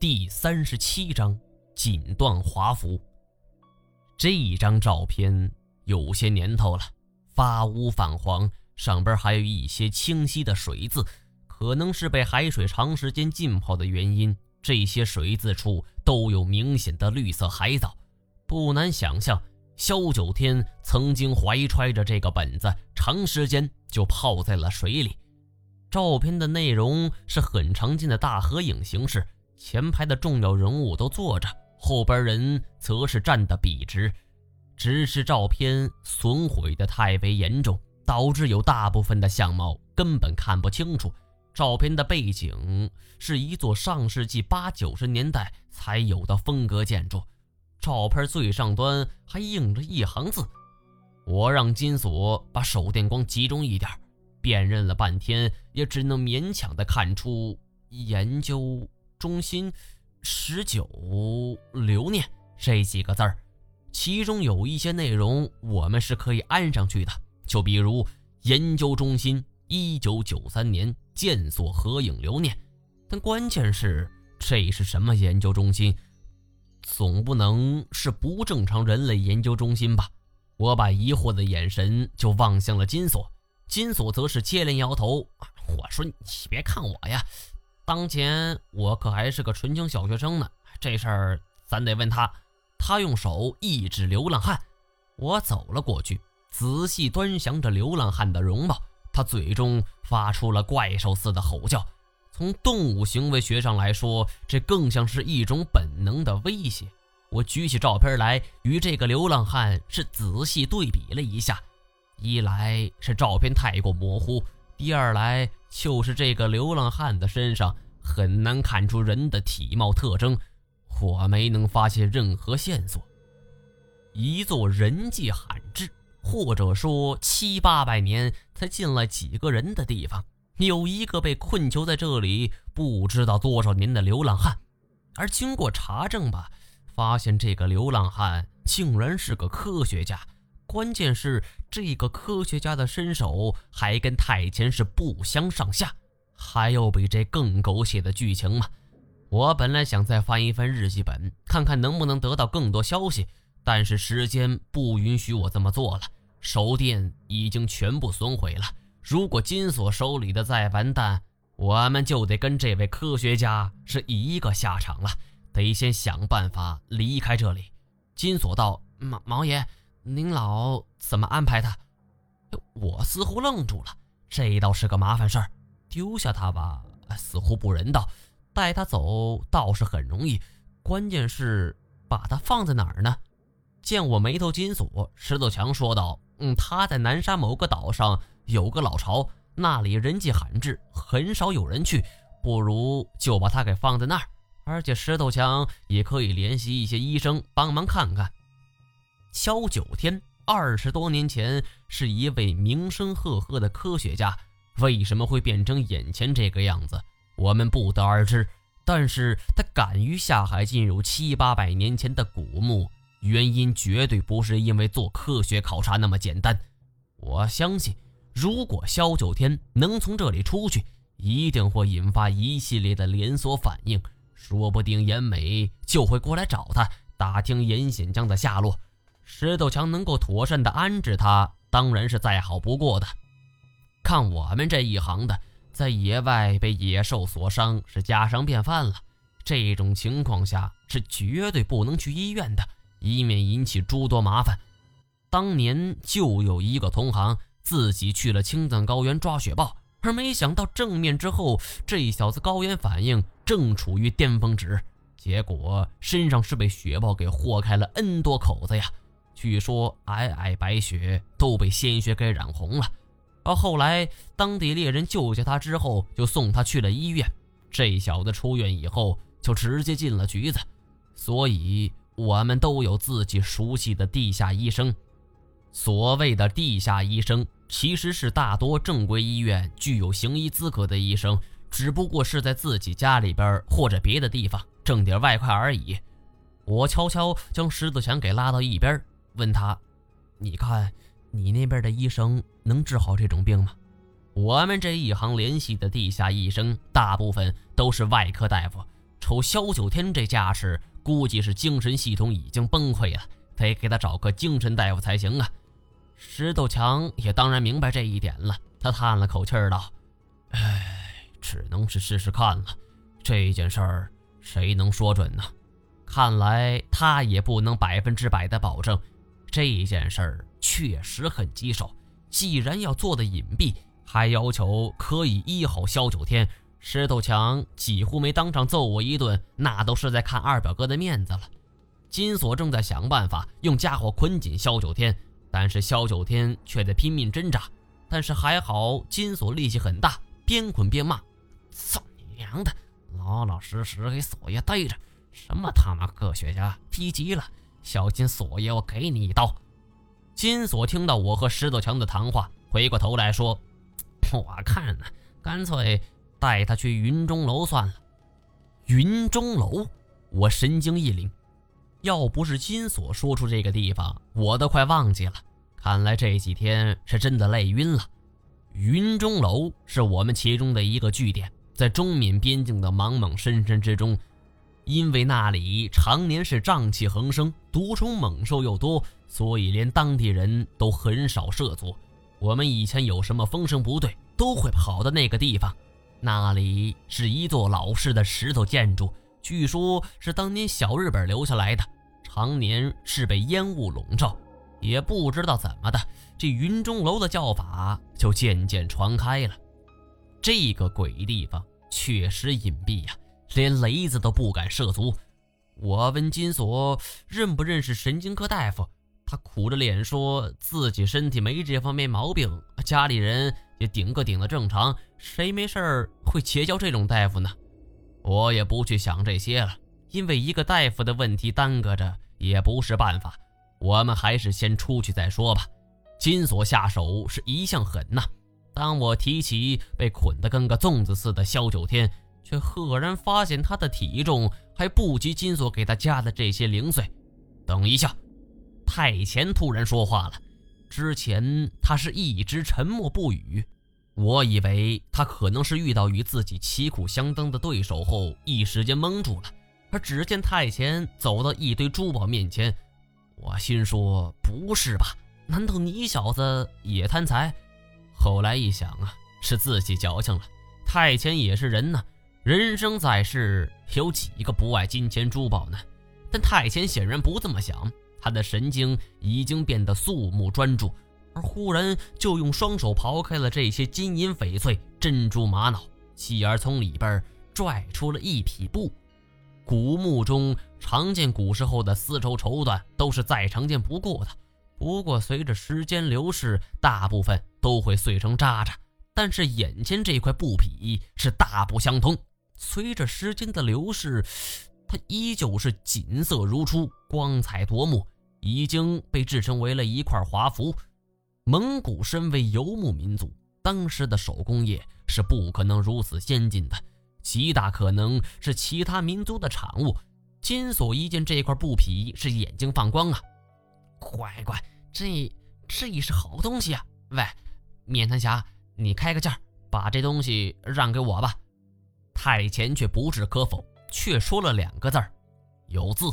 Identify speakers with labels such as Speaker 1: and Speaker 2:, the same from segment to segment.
Speaker 1: 第三十七章锦缎华服。这一张照片有些年头了，发乌泛黄，上边还有一些清晰的水渍，可能是被海水长时间浸泡的原因。这些水渍处都有明显的绿色海藻，不难想象，萧九天曾经怀揣着这个本子，长时间就泡在了水里。照片的内容是很常见的大合影形式，前排的重要人物都坐着，后边人则是站得笔直。只是照片损毁的太为严重，导致有大部分的相貌根本看不清楚。照片的背景是一座上世纪八九十年代才有的风格建筑，照片最上端还印着一行字。我让金锁把手电光集中一点。辨认了半天，也只能勉强的看出“研究中心十九留念”这几个字儿，其中有一些内容我们是可以安上去的，就比如“研究中心一九九三年建所合影留念”。但关键是，这是什么研究中心？总不能是不正常人类研究中心吧？我把疑惑的眼神就望向了金锁。金锁则是接连摇头。我说：“你别看我呀，当前我可还是个纯情小学生呢。这事儿咱得问他。”他用手一指流浪汉。我走了过去，仔细端详着流浪汉的容貌。他嘴中发出了怪兽似的吼叫。从动物行为学上来说，这更像是一种本能的威胁。我举起照片来，与这个流浪汉是仔细对比了一下。一来是照片太过模糊，第二来就是这个流浪汉的身上很难看出人的体貌特征，我没能发现任何线索。一座人迹罕至，或者说七八百年才进来几个人的地方，有一个被困囚在这里不知道多少年的流浪汉，而经过查证吧，发现这个流浪汉竟然是个科学家。关键是这个科学家的身手还跟太前是不相上下，还有比这更狗血的剧情吗？我本来想再翻一翻日记本，看看能不能得到更多消息，但是时间不允许我这么做了。手电已经全部损毁了，如果金锁手里的再完蛋，我们就得跟这位科学家是一个下场了。得先想办法离开这里。金锁道：“毛毛爷。”您老怎么安排他？我似乎愣住了，这倒是个麻烦事儿。丢下他吧，似乎不人道；带他走倒是很容易。关键是把他放在哪儿呢？见我眉头紧锁，石头强说道：“嗯，他在南沙某个岛上有个老巢，那里人迹罕至，很少有人去。不如就把他给放在那儿。而且石头强也可以联系一些医生帮忙看看。”萧九天二十多年前是一位名声赫赫的科学家，为什么会变成眼前这个样子，我们不得而知。但是他敢于下海进入七八百年前的古墓，原因绝对不是因为做科学考察那么简单。我相信，如果萧九天能从这里出去，一定会引发一系列的连锁反应，说不定严美就会过来找他，打听严显江的下落。石头强能够妥善的安置他，当然是再好不过的。看我们这一行的，在野外被野兽所伤是家常便饭了。这种情况下是绝对不能去医院的，以免引起诸多麻烦。当年就有一个同行自己去了青藏高原抓雪豹，而没想到正面之后，这小子高原反应正处于巅峰值，结果身上是被雪豹给豁开了 N 多口子呀。据说皑皑白雪都被鲜血给染红了，而后来当地猎人救下他之后，就送他去了医院。这小子出院以后就直接进了局子，所以我们都有自己熟悉的地下医生。所谓的地下医生，其实是大多正规医院具有行医资格的医生，只不过是在自己家里边或者别的地方挣点外快而已。我悄悄将石子强给拉到一边。问他：“你看，你那边的医生能治好这种病吗？”我们这一行联系的地下医生，大部分都是外科大夫，瞅萧九天这架势，估计是精神系统已经崩溃了，得给他找个精神大夫才行啊。石头强也当然明白这一点了，他叹了口气道：“唉，只能是试试看了。这件事儿谁能说准呢？看来他也不能百分之百的保证。这件事儿确实很棘手，既然要做的隐蔽，还要求可以医好萧九天。石头强几乎没当场揍我一顿，那都是在看二表哥的面子了。金锁正在想办法用家伙捆紧萧九天。”但是萧九天却在拼命挣扎，但是还好金锁力气很大，边捆边骂：“操你娘的，老老实实给锁爷待着！什么他妈科学家，低级了！小心锁爷我给你一刀！”金锁听到我和石头强的谈话，回过头来说：“ 我看呢，干脆带他去云中楼算了。”云中楼，我神经一凛。要不是金锁说出这个地方，我都快忘记了。看来这几天是真的累晕了。云中楼是我们其中的一个据点，在中缅边境的莽莽深山之中。因为那里常年是瘴气横生，毒虫猛兽又多，所以连当地人都很少涉足。我们以前有什么风声不对，都会跑到那个地方。那里是一座老式的石头建筑。据说，是当年小日本留下来的，常年是被烟雾笼罩，也不知道怎么的，这云中楼的叫法就渐渐传开了。这个鬼地方确实隐蔽呀，连雷子都不敢涉足。我问金锁认不认识神经科大夫，他苦着脸说自己身体没这方面毛病，家里人也顶个顶的正常，谁没事儿会结交这种大夫呢？我也不去想这些了，因为一个大夫的问题耽搁着也不是办法。我们还是先出去再说吧。金锁下手是一向狠呐。当我提起被捆得跟个粽子似的萧九天，却赫然发现他的体重还不及金锁给他加的这些零碎。等一下，太前突然说话了。之前他是一直沉默不语。我以为他可能是遇到与自己旗鼓相当的对手后，一时间懵住了。而只见太前走到一堆珠宝面前，我心说：“不是吧？难道你小子也贪财？”后来一想啊，是自己矫情了。太前也是人呢，人生在世，有几个不爱金钱珠宝呢？但太前显然不这么想，他的神经已经变得肃穆专注。而忽然就用双手刨开了这些金银翡翠、珍珠玛瑙，继而从里边拽出了一匹布。古墓中常见古时候的丝绸绸缎都是再常见不过的，不过随着时间流逝，大部分都会碎成渣渣。但是眼前这块布匹是大不相同，随着时间的流逝，它依旧是锦色如初、光彩夺目，已经被制成为了一块华服。蒙古身为游牧民族，当时的手工业是不可能如此先进的，极大可能是其他民族的产物。金锁一见这块布匹，是眼睛放光啊！乖乖，这这也是好东西啊！喂，面瘫侠，你开个价，把这东西让给我吧。太前却不置可否，却说了两个字儿：“有字。”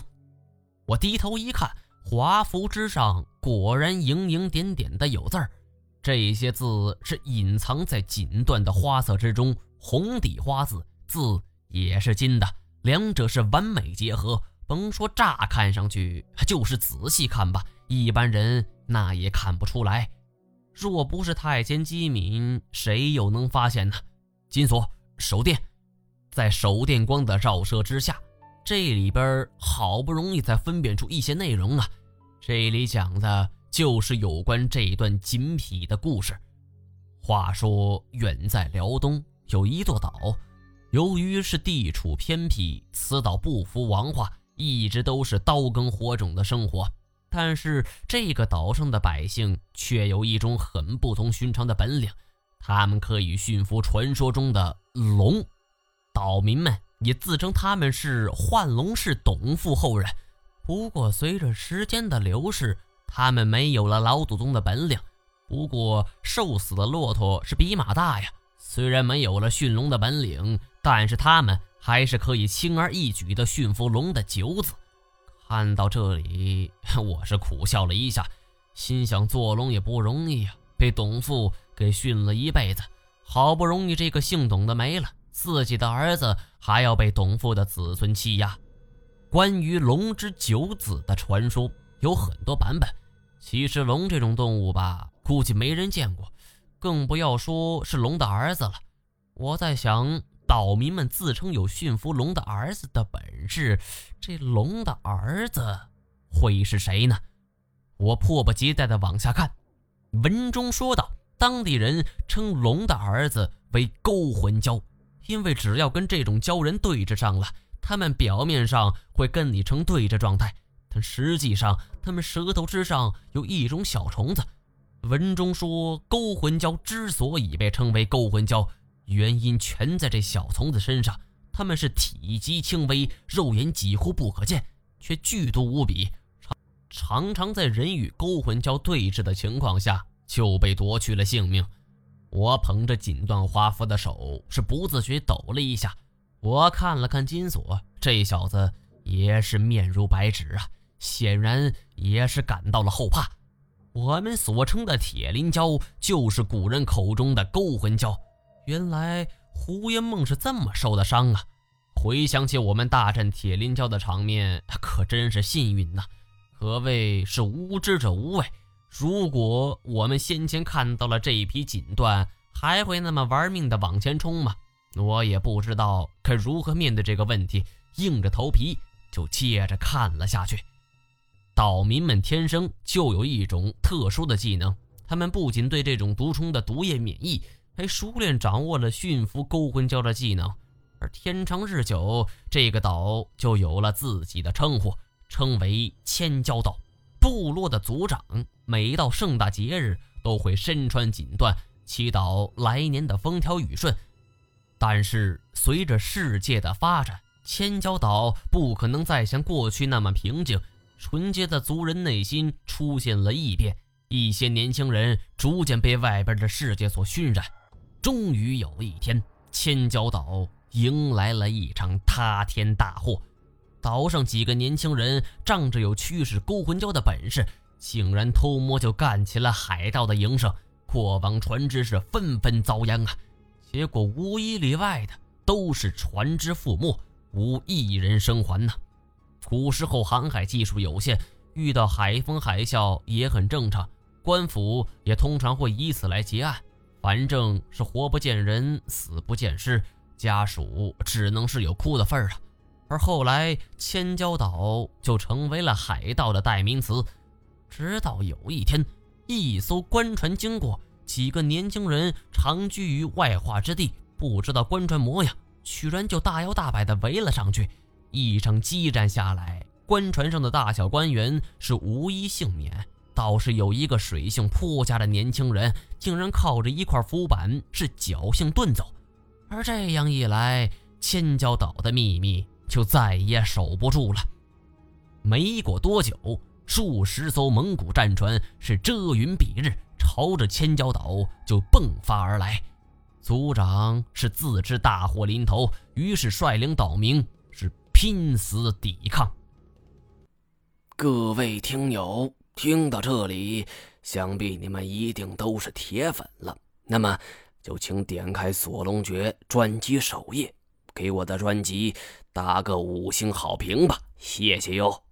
Speaker 1: 我低头一看。华服之上果然影影点点的有字儿，这些字是隐藏在锦缎的花色之中，红底花字，字也是金的，两者是完美结合。甭说乍看上去，就是仔细看吧，一般人那也看不出来。若不是太监机敏，谁又能发现呢？金锁手电，在手电光的照射之下。这里边好不容易才分辨出一些内容啊！这里讲的就是有关这一段锦匹的故事。话说，远在辽东有一座岛，由于是地处偏僻，此岛不服王化，一直都是刀耕火种的生活。但是这个岛上的百姓却有一种很不同寻常的本领，他们可以驯服传说中的龙。岛民们。也自称他们是幻龙氏董父后人，不过随着时间的流逝，他们没有了老祖宗的本领。不过瘦死的骆驼是比马大呀，虽然没有了驯龙的本领，但是他们还是可以轻而易举地驯服龙的九子。看到这里，我是苦笑了一下，心想做龙也不容易呀，被董父给训了一辈子，好不容易这个姓董的没了，自己的儿子还要被董父的子孙欺压。关于龙之九子的传说有很多版本，其实龙这种动物吧，估计没人见过，更不要说是龙的儿子了。我在想，岛民们自称有驯服龙的儿子的本事，这龙的儿子会是谁呢？我迫不及待地往下看。文中说道，当地人称龙的儿子为勾魂蛟，因为只要跟这种鲛人对峙上了。他们表面上会跟你成对峙状态，但实际上他们舌头之上有一种小虫子。文中说，勾魂蛟之所以被称为勾魂蛟，原因全在这小虫子身上。它们是体积轻微，肉眼几乎不可见，却剧毒无比，常常在人与勾魂蛟对峙的情况下就被夺去了性命。我捧着锦缎华服的手是不自觉抖了一下。我看了看金锁，这小子也是面如白纸啊，显然也是感到了后怕。我们所称的铁鳞蛟，就是古人口中的勾魂蛟。原来胡烟梦是这么受的伤啊！回想起我们大战铁鳞蛟的场面，可真是幸运呐，可谓是无知者无畏。如果我们先前看到了这一批锦缎，还会那么玩命的往前冲吗？我也不知道该如何面对这个问题，硬着头皮就接着看了下去。岛民们天生就有一种特殊的技能，他们不仅对这种毒虫的毒液免疫，还熟练掌握了驯服勾魂蛟的技能。而天长日久，这个岛就有了自己的称呼，称为千蛟岛。部落的族长每到盛大节日都会身穿锦缎，祈祷来年的风调雨顺。但是随着世界的发展，千礁岛不可能再像过去那么平静。纯洁的族人内心出现了异变，一些年轻人逐渐被外边的世界所熏染。终于有一天，千礁岛迎来了一场塌天大祸。岛上几个年轻人仗着有驱使勾魂蛟的本事，竟然偷摸就干起了海盗的营生，过往船只是纷纷遭殃啊！结果无一例外的都是船只覆没，无一人生还呢。古时候航海技术有限，遇到海风海啸也很正常，官府也通常会以此来结案。反正是活不见人，死不见尸，家属只能是有哭的份儿啊。而后来千礁岛就成为了海盗的代名词，直到有一天，一艘官船经过。几个年轻人长居于外化之地，不知道官船模样，居然就大摇大摆地围了上去。一场激战下来，官船上的大小官员是无一幸免，倒是有一个水性颇佳的年轻人，竟然靠着一块浮板是侥幸遁走。而这样一来，千礁岛的秘密就再也守不住了。没过多久，数十艘蒙古战船是遮云蔽日。朝着千礁岛就迸发而来，族长是自知大祸临头，于是率领岛民是拼死抵抗。
Speaker 2: 各位听友，听到这里，想必你们一定都是铁粉了。那么，就请点开锁龙诀专辑首页，给我的专辑打个五星好评吧，谢谢哟。